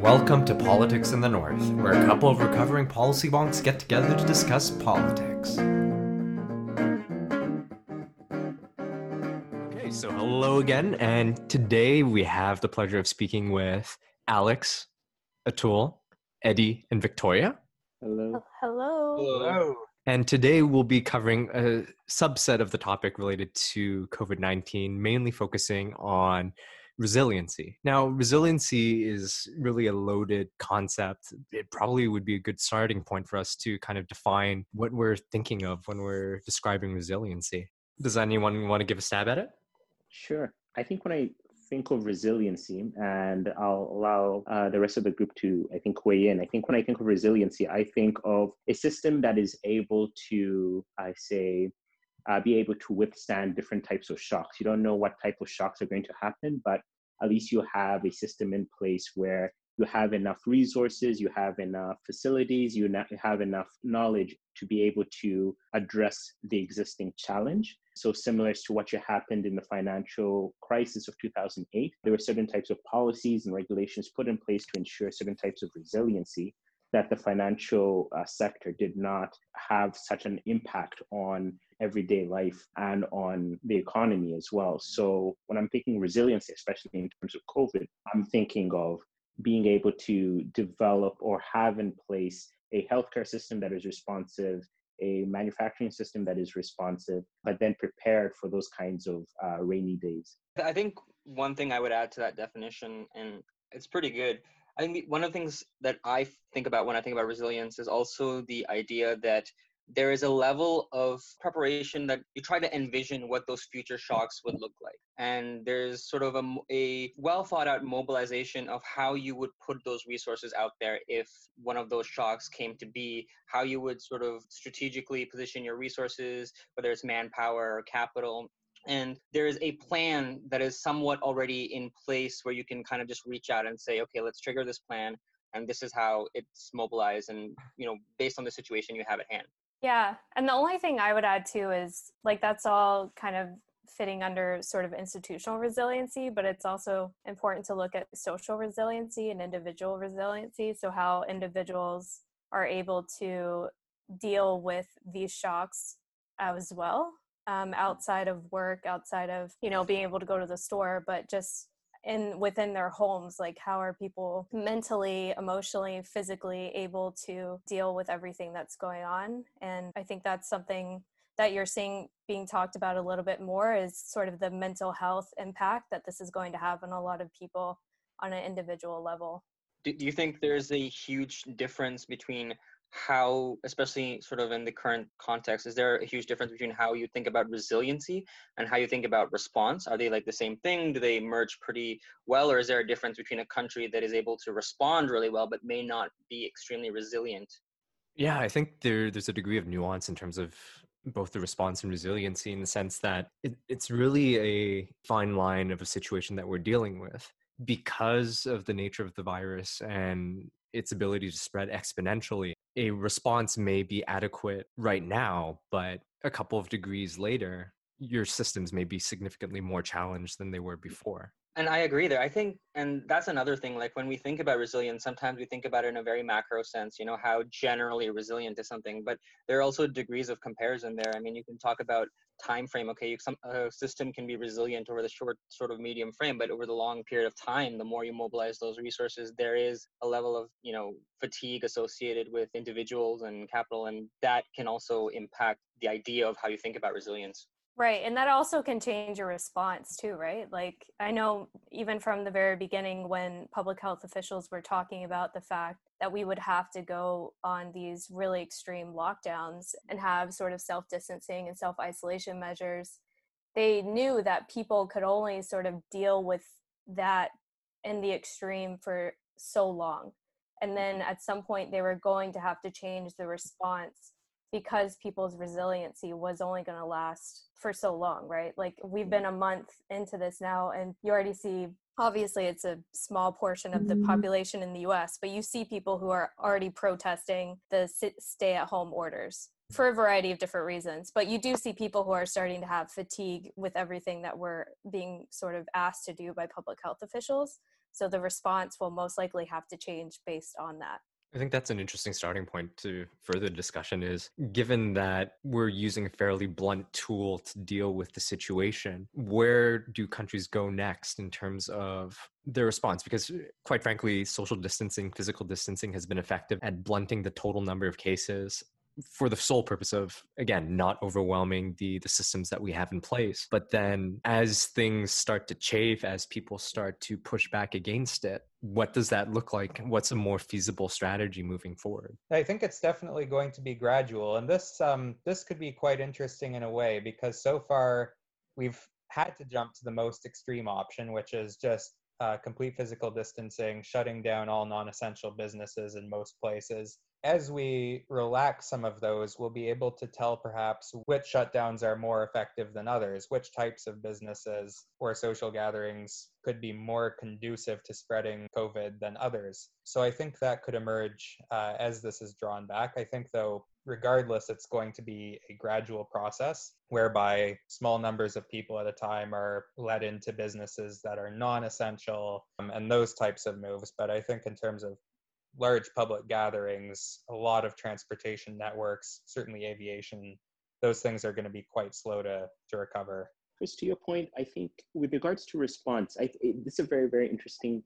Welcome to Politics in the North, where a couple of recovering policy wonks get together to discuss politics. Okay, so hello again, and today we have the pleasure of speaking with Alex, Atul, Eddie, and Victoria. Hello. Hello. Hello. And today we'll be covering a subset of the topic related to COVID 19, mainly focusing on resiliency. Now, resiliency is really a loaded concept. It probably would be a good starting point for us to kind of define what we're thinking of when we're describing resiliency. Does anyone want to give a stab at it? Sure. I think when I think of resiliency, and I'll allow uh, the rest of the group to, I think, weigh in. I think when I think of resiliency, I think of a system that is able to, I say, uh, be able to withstand different types of shocks. You don't know what type of shocks are going to happen, but at least you have a system in place where you have enough resources, you have enough facilities, you have enough knowledge to be able to address the existing challenge. So, similar to what happened in the financial crisis of 2008, there were certain types of policies and regulations put in place to ensure certain types of resiliency that the financial uh, sector did not have such an impact on everyday life and on the economy as well. So when I'm thinking resiliency, especially in terms of COVID, I'm thinking of being able to develop or have in place a healthcare system that is responsive, a manufacturing system that is responsive, but then prepared for those kinds of uh, rainy days. I think one thing I would add to that definition, and it's pretty good. I think one of the things that I think about when I think about resilience is also the idea that there is a level of preparation that you try to envision what those future shocks would look like. And there's sort of a, a well thought out mobilization of how you would put those resources out there if one of those shocks came to be, how you would sort of strategically position your resources, whether it's manpower or capital. And there is a plan that is somewhat already in place where you can kind of just reach out and say, okay, let's trigger this plan and this is how it's mobilized and you know based on the situation you have at hand yeah. And the only thing I would add too is like that's all kind of fitting under sort of institutional resiliency, but it's also important to look at social resiliency and individual resiliency. So, how individuals are able to deal with these shocks as well um, outside of work, outside of, you know, being able to go to the store, but just in within their homes like how are people mentally emotionally physically able to deal with everything that's going on? And i think that's something that you're seeing being talked about a little bit more is sort of the mental health impact that this is going to have on a lot of people on an individual level. Do you think there's a huge difference between how especially sort of in the current context is there a huge difference between how you think about resiliency and how you think about response? Are they like the same thing? Do they merge pretty well or is there a difference between a country that is able to respond really well but may not be extremely resilient? Yeah i think there there's a degree of nuance in terms of both the response and resiliency in the sense that it, it's really a fine line of a situation that we're dealing with because of the nature of the virus and its ability to spread exponentially, a response may be adequate right now, but a couple of degrees later, your systems may be significantly more challenged than they were mm. before. And I agree there. I think, and that's another thing. Like when we think about resilience, sometimes we think about it in a very macro sense, you know, how generally resilient is something, but there are also degrees of comparison there. I mean, you can talk about time frame okay some a system can be resilient over the short sort of medium frame but over the long period of time the more you mobilize those resources there is a level of you know fatigue associated with individuals and capital and that can also impact the idea of how you think about resilience Right. And that also can change your response too, right? Like, I know even from the very beginning when public health officials were talking about the fact that we would have to go on these really extreme lockdowns and have sort of self distancing and self isolation measures, they knew that people could only sort of deal with that in the extreme for so long. And then mm-hmm. at some point, they were going to have to change the response because people's resiliency was only going to last for so long, right? Like we've been a month into this now, and you already see obviously it's a small portion of the mm-hmm. population in the US, but you see people who are already protesting the stay at home orders. for a variety of different reasons. But you do see people who are starting to have fatigue with everything that we're being sort of asked to do by public health officials. So the response will most likely have to change based on that. I think that's an interesting starting point to further discussion is given that we're using a fairly blunt tool to deal with the situation, where do countries go next in terms of their response? Because uh, quite frankly, social distancing, physical distancing has been effective at blunting the total number of cases for the sole purpose of again not overwhelming the the systems that we have in place but then as things start to chafe as people start to push back against it what does that look like? What's a more feasible strategy moving forward? I think it's definitely going to be gradual and this um this could be quite interesting in a way because so far we've had to jump to the most extreme option which is just uh, complete physical distancing shutting down all non-essential businesses in most places as we relax some of those, we'll be able to tell perhaps which shutdowns are more effective than others, which types of businesses or social gatherings could be more conducive to spreading COVID than others. So I think that could emerge uh, as this is drawn back. I think, though, regardless, it's going to be a gradual process whereby small numbers of people at a time are let into businesses that are non essential um, and those types of moves. But I think, in terms of large public gatherings, a lot of transportation networks, certainly aviation, those things are going to be quite slow to, to recover. Chris, to your point, I think with regards to response, I, it, this is a very, very interesting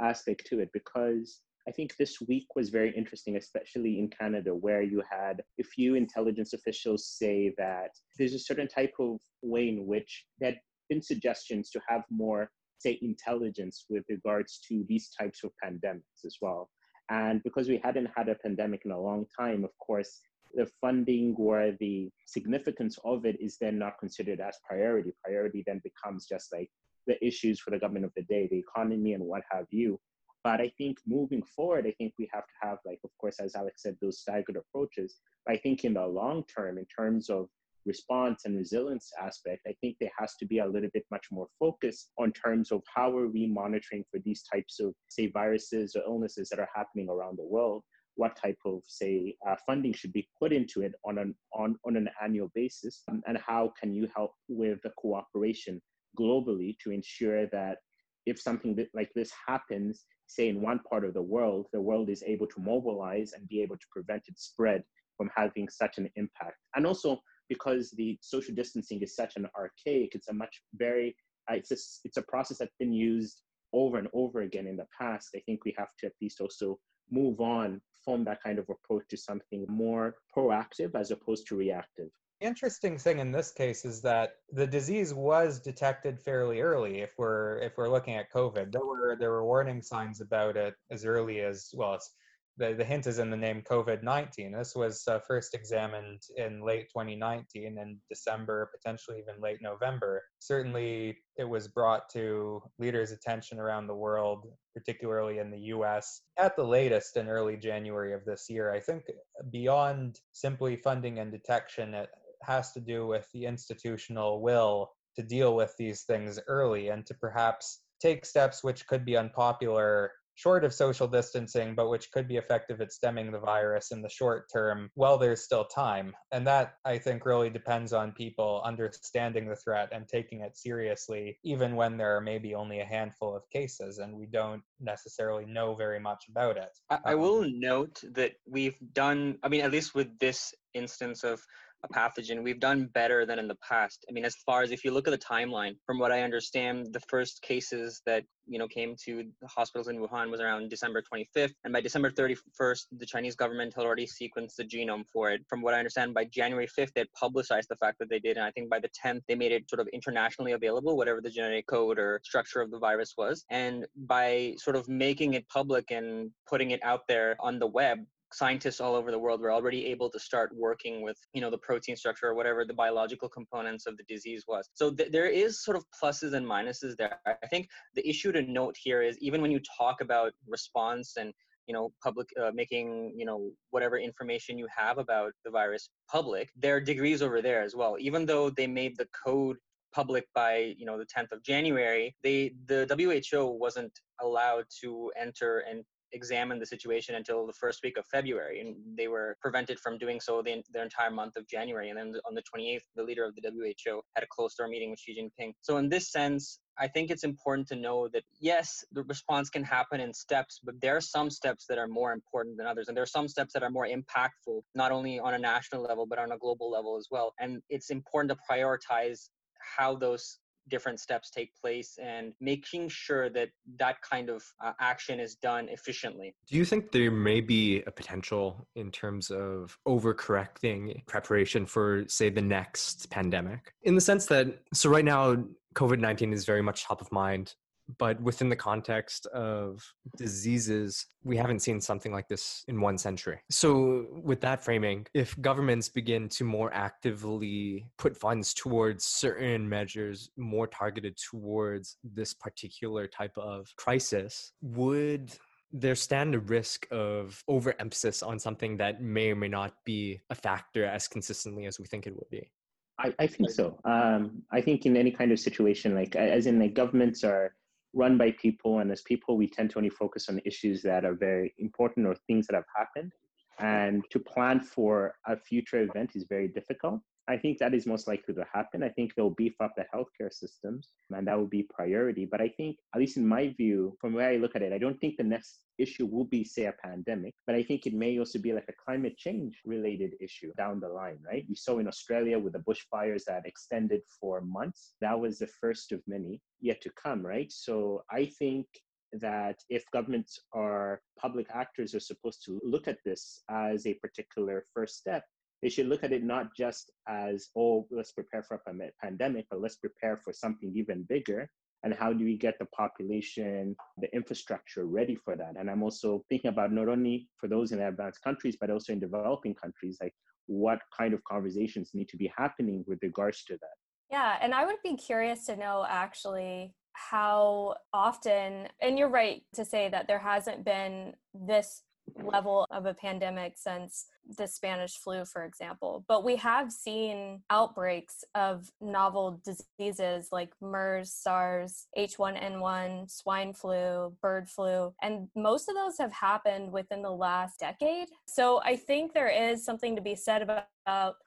aspect to it because I think this week was very interesting, especially in Canada, where you had a few intelligence officials say that there's a certain type of way in which there had been suggestions to have more, say, intelligence with regards to these types of pandemics as well. And because we hadn't had a pandemic in a long time, of course, the funding or the significance of it is then not considered as priority. Priority then becomes just like the issues for the government of the day, the economy, and what have you. But I think moving forward, I think we have to have, like, of course, as Alex said, those staggered approaches. But I think in the long term, in terms of response and resilience aspect, I think there has to be a little bit much more focus on terms of how are we monitoring for these types of, say, viruses or illnesses that are happening around the world. What type of, say, uh, funding should be put into it on an on, on an annual basis, um, and how can you help with the cooperation globally to ensure that if something like this happens, say in one part of the world, the world is able to mobilize and be able to prevent its spread from having such an impact. And also because the social distancing is such an archaic, it's a much very, uh, it's, a, it's a process that's been used over and over again in the past. I think we have to at least also move on from that kind of approach to something more proactive as opposed to reactive. Interesting thing in this case is that the disease was detected fairly early. If we're if we're looking at COVID, there were there were warning signs about it as early as well. It's the, the hint is in the name COVID 19. This was uh, first examined in late 2019 in December, potentially even late November. Certainly, it was brought to leaders' attention around the world, particularly in the US, at the latest in early January of this year. I think beyond simply funding and detection, it has to do with the institutional will to deal with these things early and to perhaps take steps which could be unpopular short of social distancing, but which could be effective at stemming the virus in the short term while there's still time. And that, I think, really depends on people understanding the threat and taking it seriously, even when there are maybe only a handful of cases and we don't necessarily know very much about it. I, I um, will note that we've done, I mean, at least with this instance of a pathogen, we've done better than in the past. I mean, as far as if you look at the timeline, from what I understand, the first cases that you know came to hospitals in Wuhan was around December 25th, and by December 31st, the Chinese government had already sequenced the genome for it. From what I understand, by January 5th, they publicized the fact that they did, and I think by the 10th, they made it sort of internationally available, whatever the genetic code or structure of the virus was. And by sort of making it public and putting it out there on the web, scientists all over the world were already able to start working with you know the protein structure or whatever the biological components of the disease was. So th- there is sort of pluses and minuses there. I think the issue to note here is even when you talk about response and you know public uh, making you know whatever information you have about the virus public there are degrees over there as well. Even though they made the code public by you know the 10th of january they the who wasn't allowed to enter and examine the situation until the first week of February, and they were prevented from doing so the, their entire month of January. And then on the 28th, the leader of the WHO had a closed door meeting with Xi Jinping. So in this sense, I think it's important to know that yes, the response can happen in steps, but there are some steps that are more important than others. And there are some steps that are more impactful, not only on a national level, but on a global level as well. And it's important to prioritize how those different steps take place and making sure that that kind of uh, action is done efficiently. Do you think there may be a potential in terms of overcorrecting preparation for, say, the next pandemic? In the sense that, so right now, COVID 19 is very much top of mind but within the context of diseases, we haven't seen something like this in one century. So, with that framing, if governments begin to more actively put funds towards certain measures more targeted towards this particular type of crisis, would there stand a risk of overemphasis on something that may or may not be a factor as consistently as we think it would be? I, I think so. Um, I think in any kind of situation, like as in like governments are run by people and as people we tend to only focus on issues that are very important or things that have happened. And to plan for a future event is very difficult i think that is most likely to happen i think they'll beef up the healthcare systems and that will be priority but i think at least in my view from where i look at it i don't think the next issue will be, say, a pandemic, but I think it may also be like a climate change related issue down the line, right? We saw in Australia with the bushfires that extended for months. That was the first of many yet to come, right? So I think that if governments or public actors are supposed to look at this as a particular first step, they should look at it not just as, oh, let's prepare for a pandemic, but let's prepare for something even bigger and how do we get the population, the infrastructure ready for that? And I'm also thinking about not only for those in advanced countries, but also in developing countries, like what kind of conversations need to be happening with regards to that. Yeah, and I would be curious to know actually how often, and you're right to say that there hasn't been this level of a pandemic since the Spanish flu, for example. But we have seen outbreaks of novel diseases like MERS, SARS, H1N1, swine flu, bird flu, and most of those have happened within the last decade. So I think there is something to be said about,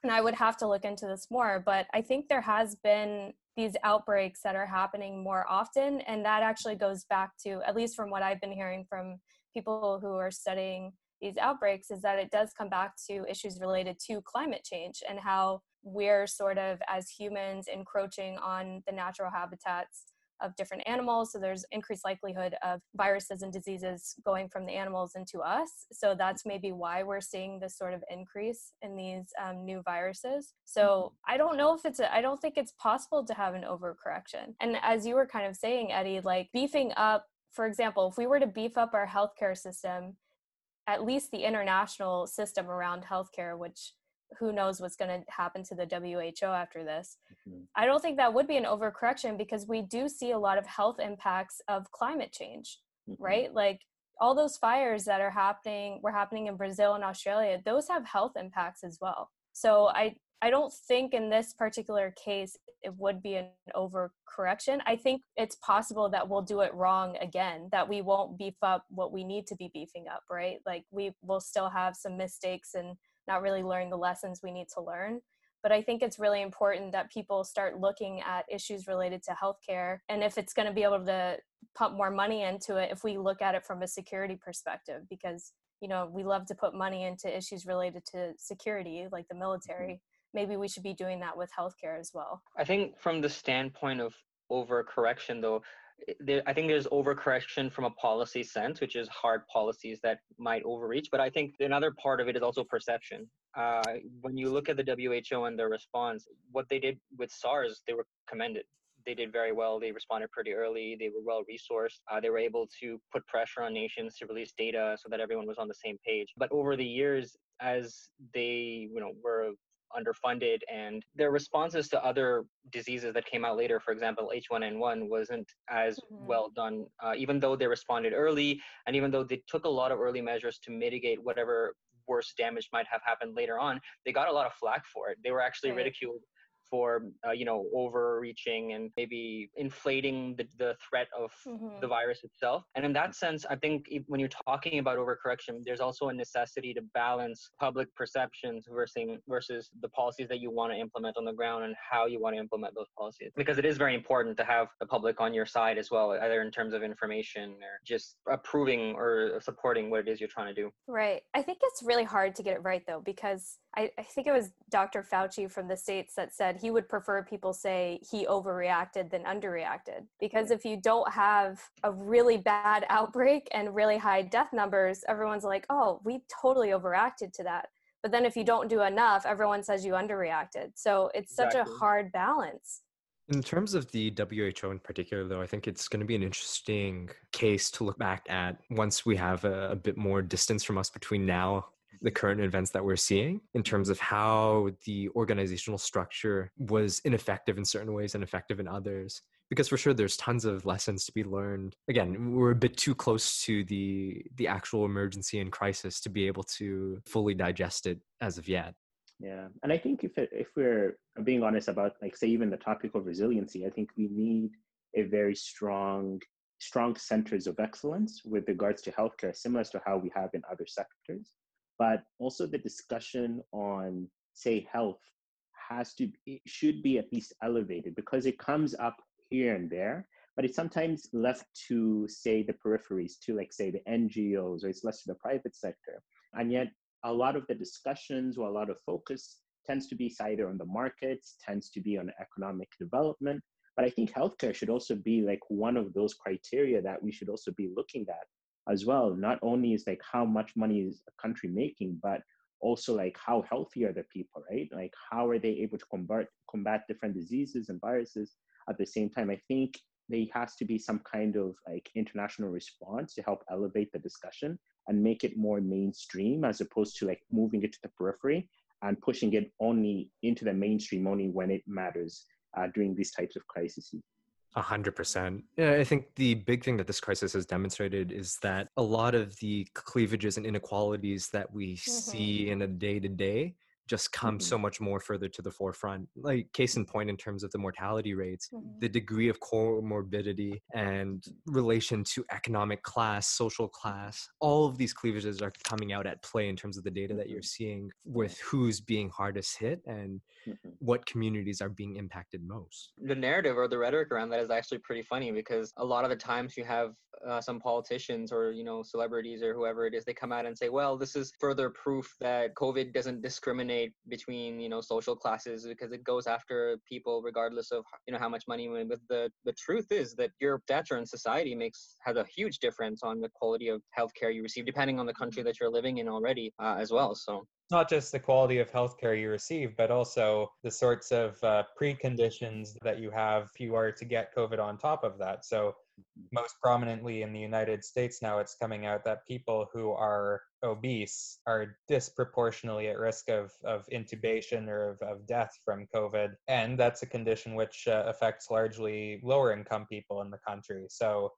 and I would have to look into this more, but I think there has been these outbreaks that are happening more often. And that actually goes back to, at least from what I've been hearing from people who are studying these outbreaks is that it does come back to issues related to climate change and how we're sort of as humans encroaching on the natural habitats of different animals. So there's increased likelihood of viruses and diseases going from the animals into us. So that's maybe why we're seeing this sort of increase in these um, new viruses. So mm-hmm. i don't know if it's a, i don't think it's possible to have an overcorrection. And as you were kind of saying eddie like beefing up for example, if we were to beef up our healthcare system, at least the international system around healthcare, which who knows what's going to happen to the WHO after this. Mm-hmm. I don't think that would be an overcorrection because we do see a lot of health impacts of climate change, mm-hmm. right? Like all those fires that are happening were happening in Brazil and Australia, those have health impacts as well. So I I don't think in this particular case it would be an overcorrection. I think it's possible that we'll do it wrong again, that we won't beef up what we need to be beefing up, right? Like we will still have some mistakes and not really learn the lessons we need to learn. But I think it's really important that people start looking at issues related to healthcare. And if it's going to be able to pump more money into it, if we look at it from a security perspective, because you know we love to put money into issues related to security like the mm-hmm. military maybe we should be doing that with healthcare as well. I think from the standpoint of overcorrection, though, there, I think there's overcorrection from a policy sense, which is hard policies that might overreach. But I think another part of it is also perception. Uh, when you look at the WHO and their response, what they did with SARS, they were commended. They did very well. They responded pretty early. They were well resourced. Uh, they were able to put pressure on nations to release data so that everyone was on the same page. But over the years, as they you know were underfunded and their responses to other diseases that came out later for example h1n1 wasn't as mm-hmm. well done uh, even though they responded early and even though they took a lot of early measures to mitigate whatever worse damage might have happened later on they got a lot of flack for it they were actually right. ridiculed for uh, you know overreaching and maybe inflating the, the threat of Mhm. the virus itself. And in that sense, I think when you're talking about overcorrection, there's also a necessity to balance public perceptions versus versus the policies that you want to implement on the ground and how you want to implement those policies. Because it is very important to have the public on your side as well, either in terms of information or just approving or supporting what it is you're trying to do. Right. I think it's really hard to get it right though, because I, I think it was Dr. Fauci from the States that said he would prefer people say he overreacted than underreacted. Because if you don't have a really bad outbreak and really high death numbers, everyone's like, oh, we totally overreacted to that. But then if you don't do enough, everyone says you underreacted. So it's such Exactly. a hard balance. In terms of the WHO in particular, though, I think it's going to be an interesting case to look back at once we have a, a bit more distance from us between now the current events that we're seeing in terms of how the organizational structure was ineffective in certain ways and effective in others. Because for sure there's tons of lessons to be learned. Again we're a bit too close to the the actual emergency and crisis to be able to fully digest it as of yet. Yeah, and I think if it, if we're being honest about like say even the topic of resiliency, I think we need a very strong strong centers of excellence with regards to healthcare, similar to how we have in other sectors. But also the discussion on say health has to it should be at least elevated because it comes up here and there, but it's sometimes left to say the peripheries, to like say the NGOs, or it's left to the private sector, and yet a lot of the discussions or a lot of focus tends to be either on the markets, tends to be on economic development. But I think healthcare should also be like one of those criteria that we should also be looking at as well. Not only is like how much money is a country making, but also like how healthy are the people, right? Like how are they able to combat combat different diseases and viruses at the same time? I think there has to be some kind of like international response to help elevate the discussion and make it more mainstream as opposed to like moving it to the periphery and pushing it only into the mainstream only when it matters uh, during these types of crises. A hundred percent. Yeah, I think the big thing that this crisis has demonstrated is that a lot of the cleavages and inequalities that we mm-hmm. see in a day to day just come Mhm. so much more further to the forefront. Like case in point, in terms of the mortality rates, Mhm. the degree of comorbidity and relation to economic class, social class, all of these cleavages are coming out at play in terms of the data that you're seeing with who's being hardest hit and Mhm. what communities are being impacted most. the narrative or the rhetoric around that is actually pretty funny because a lot of the times you have uh, some politicians or you know celebrities or whoever it is they come out and say well this is further proof that covid doesn't discriminate between you know social classes because it goes after people regardless of you know how much money but the the truth is that your stature in society makes has a huge difference on the quality of healthcare you receive depending on the country that you're living in already uh, as well so not just the quality of healthcare you receive, but also the sorts of uh, preconditions that you have if you are to get COVID on top of that. So, most prominently in the United States now, it's coming out that people who are obese are disproportionately at risk of, of intubation or of, of death from COVID. And that's a condition which uh, affects largely lower income people in the country. So,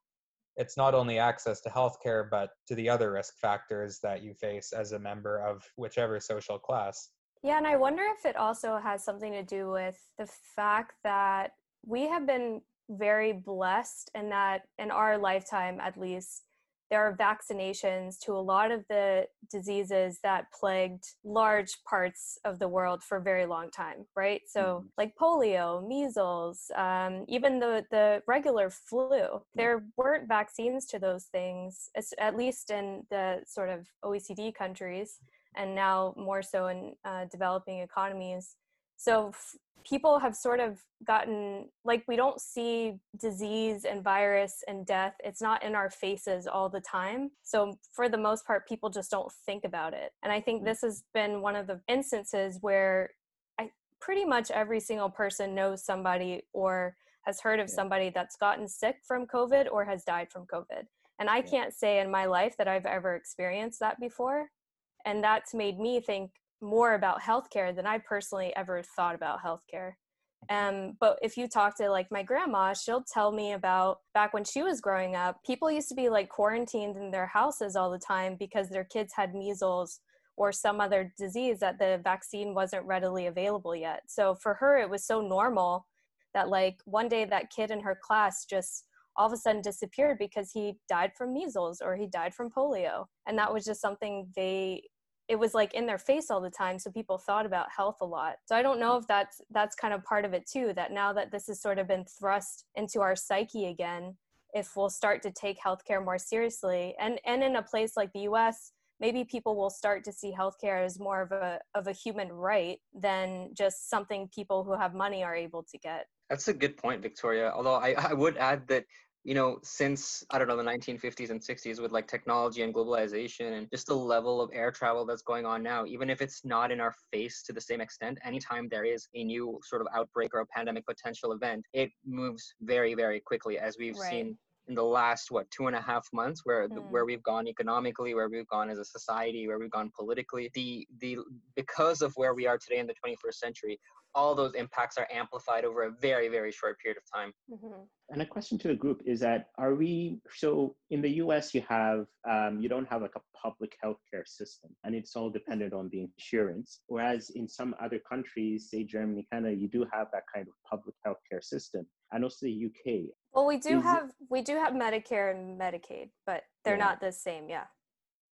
it's not only access to healthcare, but to the other risk factors that you face as a member of whichever social class. Yeah, and I wonder if it also has something to do with the fact that we have been very blessed in that in our lifetime at least there are vaccinations to a lot of the diseases that plagued large parts of the world for a very long time right so Mhm. like polio measles um, even the, the regular flu there weren't vaccines to those things at least in the sort of oecd countries and now more so in uh, developing economies. So f- people have sort of gotten like we don't see disease and virus and death. It's not in our faces all the time. So for the most part, people just don't think about it. And I think hmm. this has been one of the instances where I pretty much every single person knows somebody or has heard of somebody that's gotten sick from COVID or has died from COVID. And I can't say in my life that I've ever experienced that before and that's made me think more about healthcare than I personally ever thought about healthcare. Um, but if you talk to like my grandma, she'll tell me about back when she was growing up, people used to be like quarantined in their houses all the time because their kids had measles or some other disease that the vaccine wasn't readily available yet. So for her, it was so normal that like one day that kid in her class just all of a sudden disappeared because he died from measles or he died from polio. And that was just something they it was like in their face all the time so people thought about health a lot so i don't know if that's that's kind of part of it too that now that this has sort of been thrust into our psyche again if we'll start to take healthcare more seriously and and in a place like the us maybe people will start to see healthcare as more of a of a human right than just something people who have money are able to get. That's a good point victoria although i, I would add that you know, since I don't know the 1950s and 60s with like technology and globalization and just the level of air travel that's going on now, even if it's not in our face to the same extent, anytime there is a new sort of outbreak or a pandemic potential event, it moves very, very quickly, as we've right. seen in the last what two and a half months where mm. where we've gone economically where we've gone as a society where we've gone politically the the because of where we are today in the 21st century all those impacts are amplified over a very very short period of time mm-hmm. and a question to the group is that are we so in the us you have um, you don't have like a public healthcare system and it's all dependent on the insurance whereas in some other countries say germany canada you do have that kind of public healthcare system and also the uk well we do have it, we do have medicare and medicaid but they're yeah. not the same yeah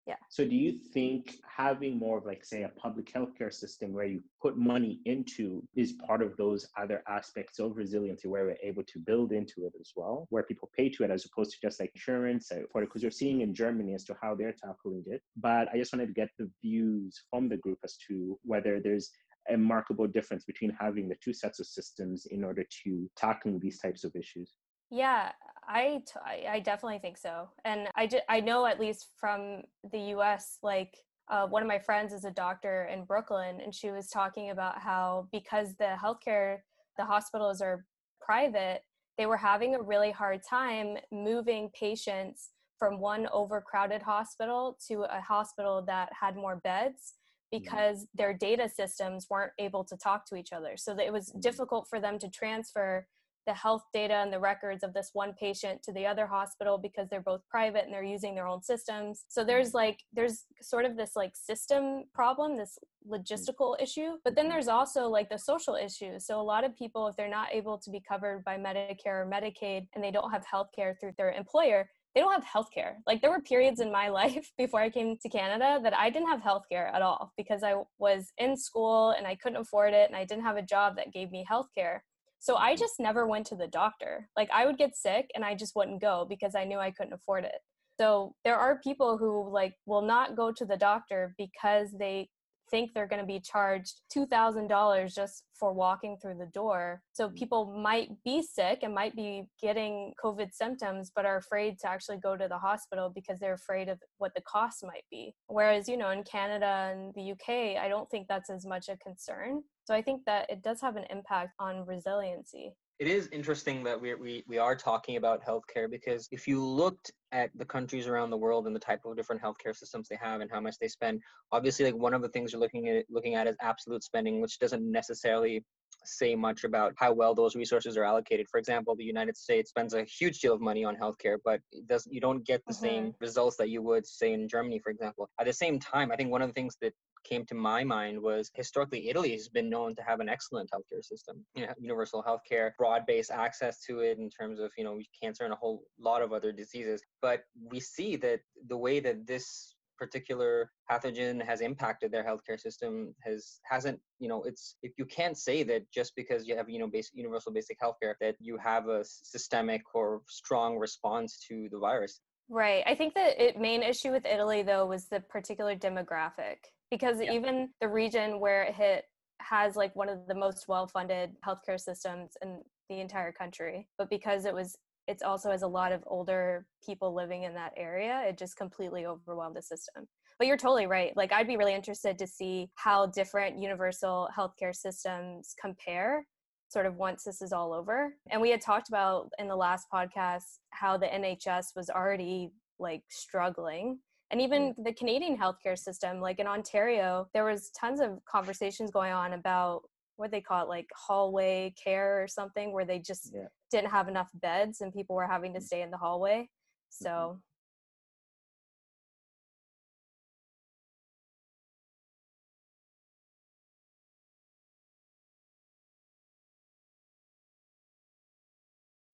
yeah. So do you think having more of like say a public healthcare system where you put money into is part of those other aspects of resiliency where we're able to build into it as well where people pay to it as opposed to just like insurance uh, for because you're seeing in germany as to how they're tackling it. But i just wanted to get the views from the group as to whether there's a markable difference between having the two sets of systems in order to tackling these types of issues yeah, I, t- I definitely think so. And I, I know at least from the US, like uh, one of my friends is a doctor in Brooklyn, and she was talking about how because the healthcare, the hospitals are private, they were having a really hard time moving patients from one overcrowded hospital to a hospital that had more beds mm-hmm. because their data systems weren't able to talk to each other. So that it was mm-hmm. difficult for them to transfer the health data and the records of this one patient to the other hospital because they're both private and they're using their own systems so there's mm-hmm. like there's sort of this like system problem this logistical issue but then there's also like the social issue so a lot of people if they're not able to be covered by medicare or medicaid and they don't have health care through their employer they don't have healthcare. Like there were periods in my life before I came to Canada that I didn't have healthcare at all because I was in school and I couldn't afford it and I didn't have a job that gave me healthcare. So I just never went to the doctor. Like I would get sick and I just wouldn't go because I knew I couldn't afford it. So there are people who like will not go to the doctor because they think they're going to be charged $2,000 just for walking through the door. So mm. people might be sick and might be getting COVID symptoms, but are afraid to actually go to the hospital because they're afraid of what the cost might be. Whereas, you know, in Canada and the UK, I don't think that's as much a concern. So I think that it does have an impact on resiliency it is interesting that we, we, we are talking about healthcare because if you looked at the countries around the world and the type of different healthcare systems they have and how much they spend, obviously like one of the things you're looking at looking at is absolute spending, which doesn't necessarily say much about how well those resources are allocated. For example, the United States spends a huge deal of money on healthcare, but it does you don't get the mm-hmm. same results that you would say in Germany, for example. At the same time, I think one of the things that came to my mind was historically Italy has been known to have an excellent healthcare system, you know, universal healthcare, broad-based access to it in terms of you know cancer and a whole lot of other diseases. But we see that the way that this particular pathogen has impacted their healthcare system has hasn't you know it's if you can't say that just because you have you know basic universal basic healthcare that you have a systemic or strong response to the virus. Right. I think the main issue with italy though was the particular demographic because yeah. even the region where it hit has like one of the most well-funded healthcare systems in the entire country but because it was it also has a lot of older people living in that area it just completely overwhelmed the system but you're totally right like i'd be really interested to see how different universal healthcare systems compare sort of once this is all over and we had talked about in the last podcast how the nhs was already like struggling and even mm. the Canadian healthcare system. Like in Ontario, there was tons of conversations going on about what they call it, like hallway care or something, where they just yeah. didn't have enough beds and people were having to mm. stay in the hallway. So. Mm-hmm.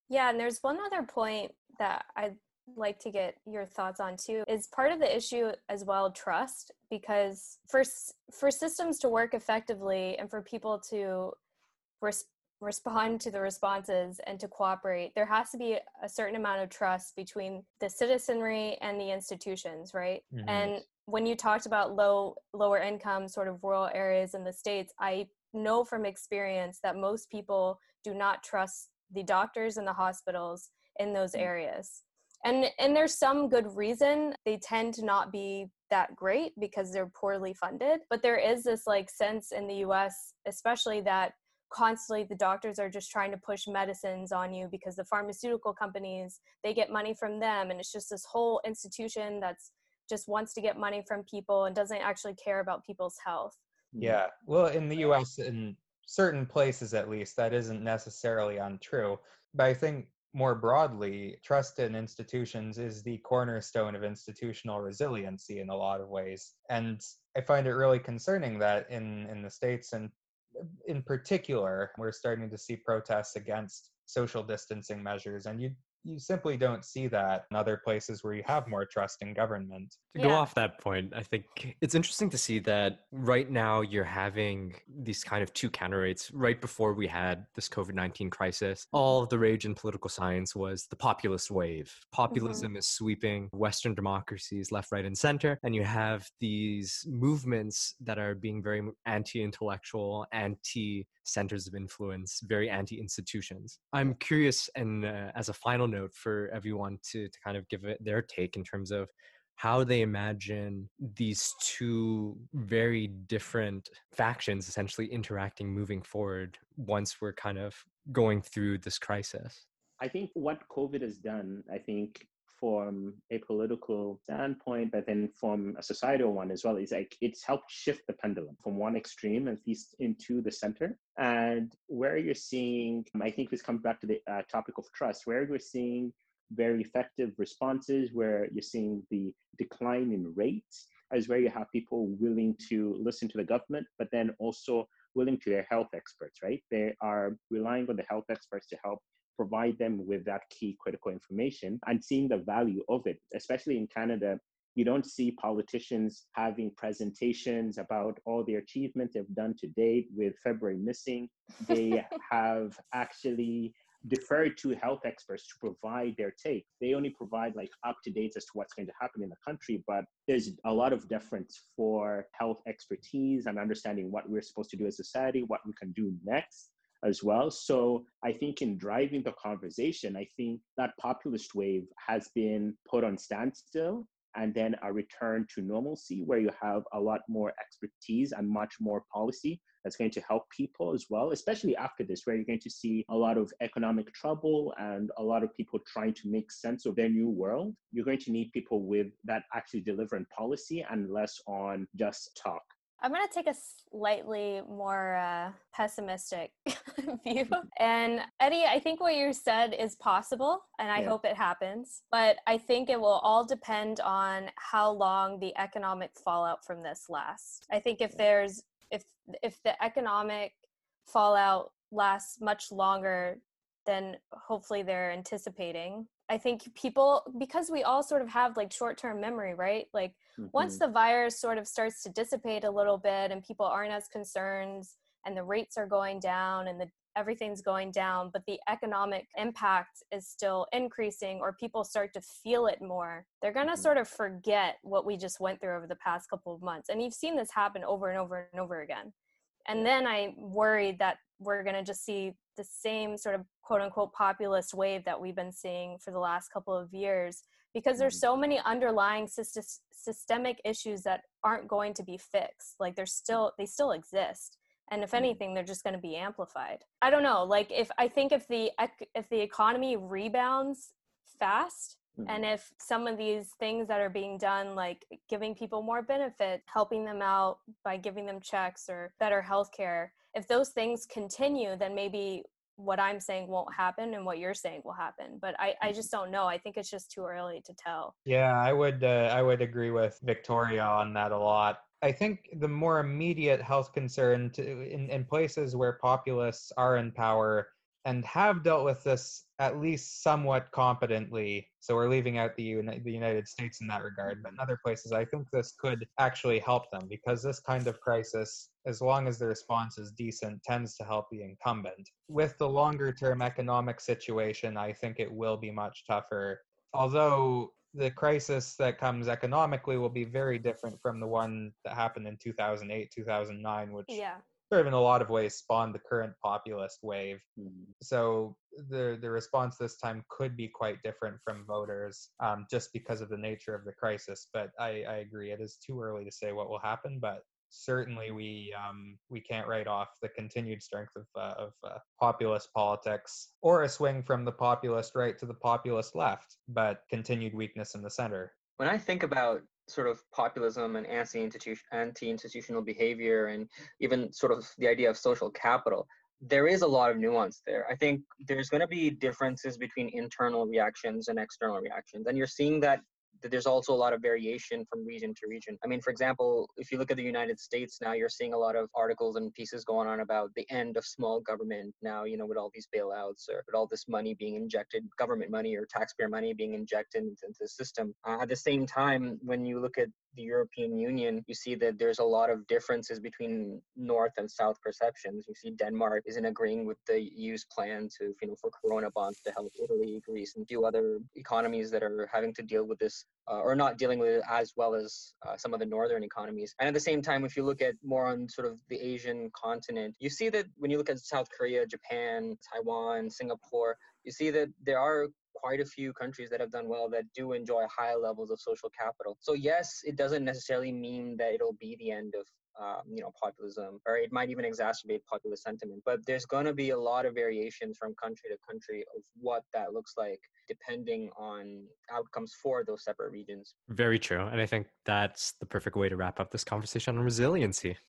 Yeah, and there's one other point that I'd like to get your thoughts on too is part of the issue as well trust because for for systems to work effectively and for people to res- respond to the responses and to cooperate there has to be a certain amount of trust between the citizenry and the institutions right mm-hmm. and when you talked about low lower income sort of rural areas in the states i know from experience that most people do not trust the doctors and the hospitals in those mm. areas and and there's some good reason they tend to not be that great because they're poorly funded but there is this like sense in the US especially that constantly the doctors are just trying to push medicines on you because the pharmaceutical companies they get money from them and it's just this whole institution that's just wants to get money from people and doesn't actually care about people's health. Yeah. Mm-hmm. Well in the us in certain places at least that isn't necessarily untrue but i think more broadly, trust in institutions is the cornerstone of institutional resiliency in a lot of ways. And I find it really concerning that in, in the States and in particular, we're starting to see protests against social distancing measures. And you you simply don't see that in other places where you have more trust in government. To go off that point, I think it's interesting to see that right now you're having these kind of two counter rates. Right before we had this COVID 19 crisis, all the rage in political science was the populist wave. Populism mm-hmm. is sweeping Western democracies left, right, and center. And you have these movements that are being very anti intellectual, anti centers of influence, very anti institutions. I'm curious, and uh, as a final note for everyone to, to kind of give it their take in terms of how they imagine these two very different factions essentially interacting moving forward once we're kind of going through this crisis. I think what COVID has done, I think from a political standpoint, but then from a societal one as well, is like it's helped shift the pendulum from one extreme at least into the center. And where you're seeing, I think this comes back to the uh, topic of trust, where you're seeing very effective responses, where you're seeing the decline in rates, is where you have people willing to listen to the government, but then also willing to their health experts, right? They are relying on the health experts to help provide them with that key critical information and seeing the value of it, especially in Canada. You don't see politicians having presentations about all the achievements they've done to date with February missing. They have actually deferred to health experts to provide their take. They only provide like up to date as to what's going to happen in the country, but there's a lot of deference for health expertise and understanding what we're supposed to do as a society, what we can do next as well. So I think in driving the conversation, I think that populist wave has been put on standstill and then a return to normalcy where you have a lot more expertise and much more policy that's going to help people as well, especially after this, where you're going to see a lot of economic trouble and a lot of people trying to make sense of their new world. You're going to need people with that actually delivering policy and less on just talk. I'm going to take a slightly more uh, pessimistic view. And Eddie, I think what you said is possible, and I yeah. hope it happens. But I think it will all depend on how long the economic fallout from this lasts. I think if there's if if the economic fallout lasts much longer than hopefully they're anticipating, I think people because we all sort of have like short-term memory, right? Like mm-hmm. once the virus sort of starts to dissipate a little bit and people aren't as concerned and the rates are going down and the everything's going down, but the economic impact is still increasing or people start to feel it more, they're going to mm-hmm. sort of forget what we just went through over the past couple of months. And you've seen this happen over and over and over again. And then I'm worried that we're going to just see the same sort of quote unquote populist wave that we've been seeing for the last couple of years because there's mm-hmm. so many underlying systemic issues that aren't going to be fixed like they're still they still exist and if mm-hmm. anything they're just going to be amplified i don't know like if i think if the if the economy rebounds fast mm-hmm. and if some of these things that are being done like giving people more benefit helping them out by giving them checks or better health care if those things continue then maybe what I'm saying won't happen and what you're saying will happen. But I, I just don't know. I think it's just too early to tell. Yeah, I would uh, I would agree with Victoria on that a lot. I think the more immediate health concern to, in, in places where populists are in power and have dealt with this at least somewhat competently. So we're leaving out the, Uni- the United States in that regard, but in other places, I think this could actually help them because this kind of crisis, as long as the response is decent, tends to help the incumbent. With the longer term economic situation, I think it will be much tougher. Although the crisis that comes economically will be very different from the one that happened in 2008, 2009, which Yeah. sort of in a lot of ways spawned the current populist wave. Mhm. So the the response this time could be quite different from voters, um, just because of the nature of the crisis. But I, I agree, it is too early to say what will happen. But certainly we um, we can't write off the continued strength of uh, of uh, populist politics or a swing from the populist right to the populist left, but continued weakness in the center. when I think about sort of populism and anti-institution, anti-institutional behavior, and even sort of the idea of social capital, there is a lot of nuance there. I think there's going to be differences between internal reactions and external reactions, and you're seeing that. There's also a lot of variation from region to region. I mean, for example, if you look at the United States now, you're seeing a lot of articles and pieces going on about the end of small government now, you know, with all these bailouts or with all this money being injected, government money or taxpayer money being injected into the system. Uh, at the same time, when you look at the European Union, you see that there's a lot of differences between North and South perceptions. You see Denmark isn't agreeing with the EU's plan to, you know, for Corona bonds to help Italy, Greece, and a few other economies that are having to deal with this uh, or not dealing with it as well as uh, some of the northern economies. And at the same time, if you look at more on sort of the Asian continent, you see that when you look at South Korea, Japan, Taiwan, Singapore, you see that there are quite a few countries that have done well that do enjoy high levels of social capital. So yes, it doesn't necessarily mean that it'll be the end of um, you know populism, or it might even exacerbate populist sentiment. But there's going to be a lot of variations from country to country of what that looks like, depending on outcomes for those separate regions. Very true. And I think that's the perfect way to wrap up this conversation on resiliency.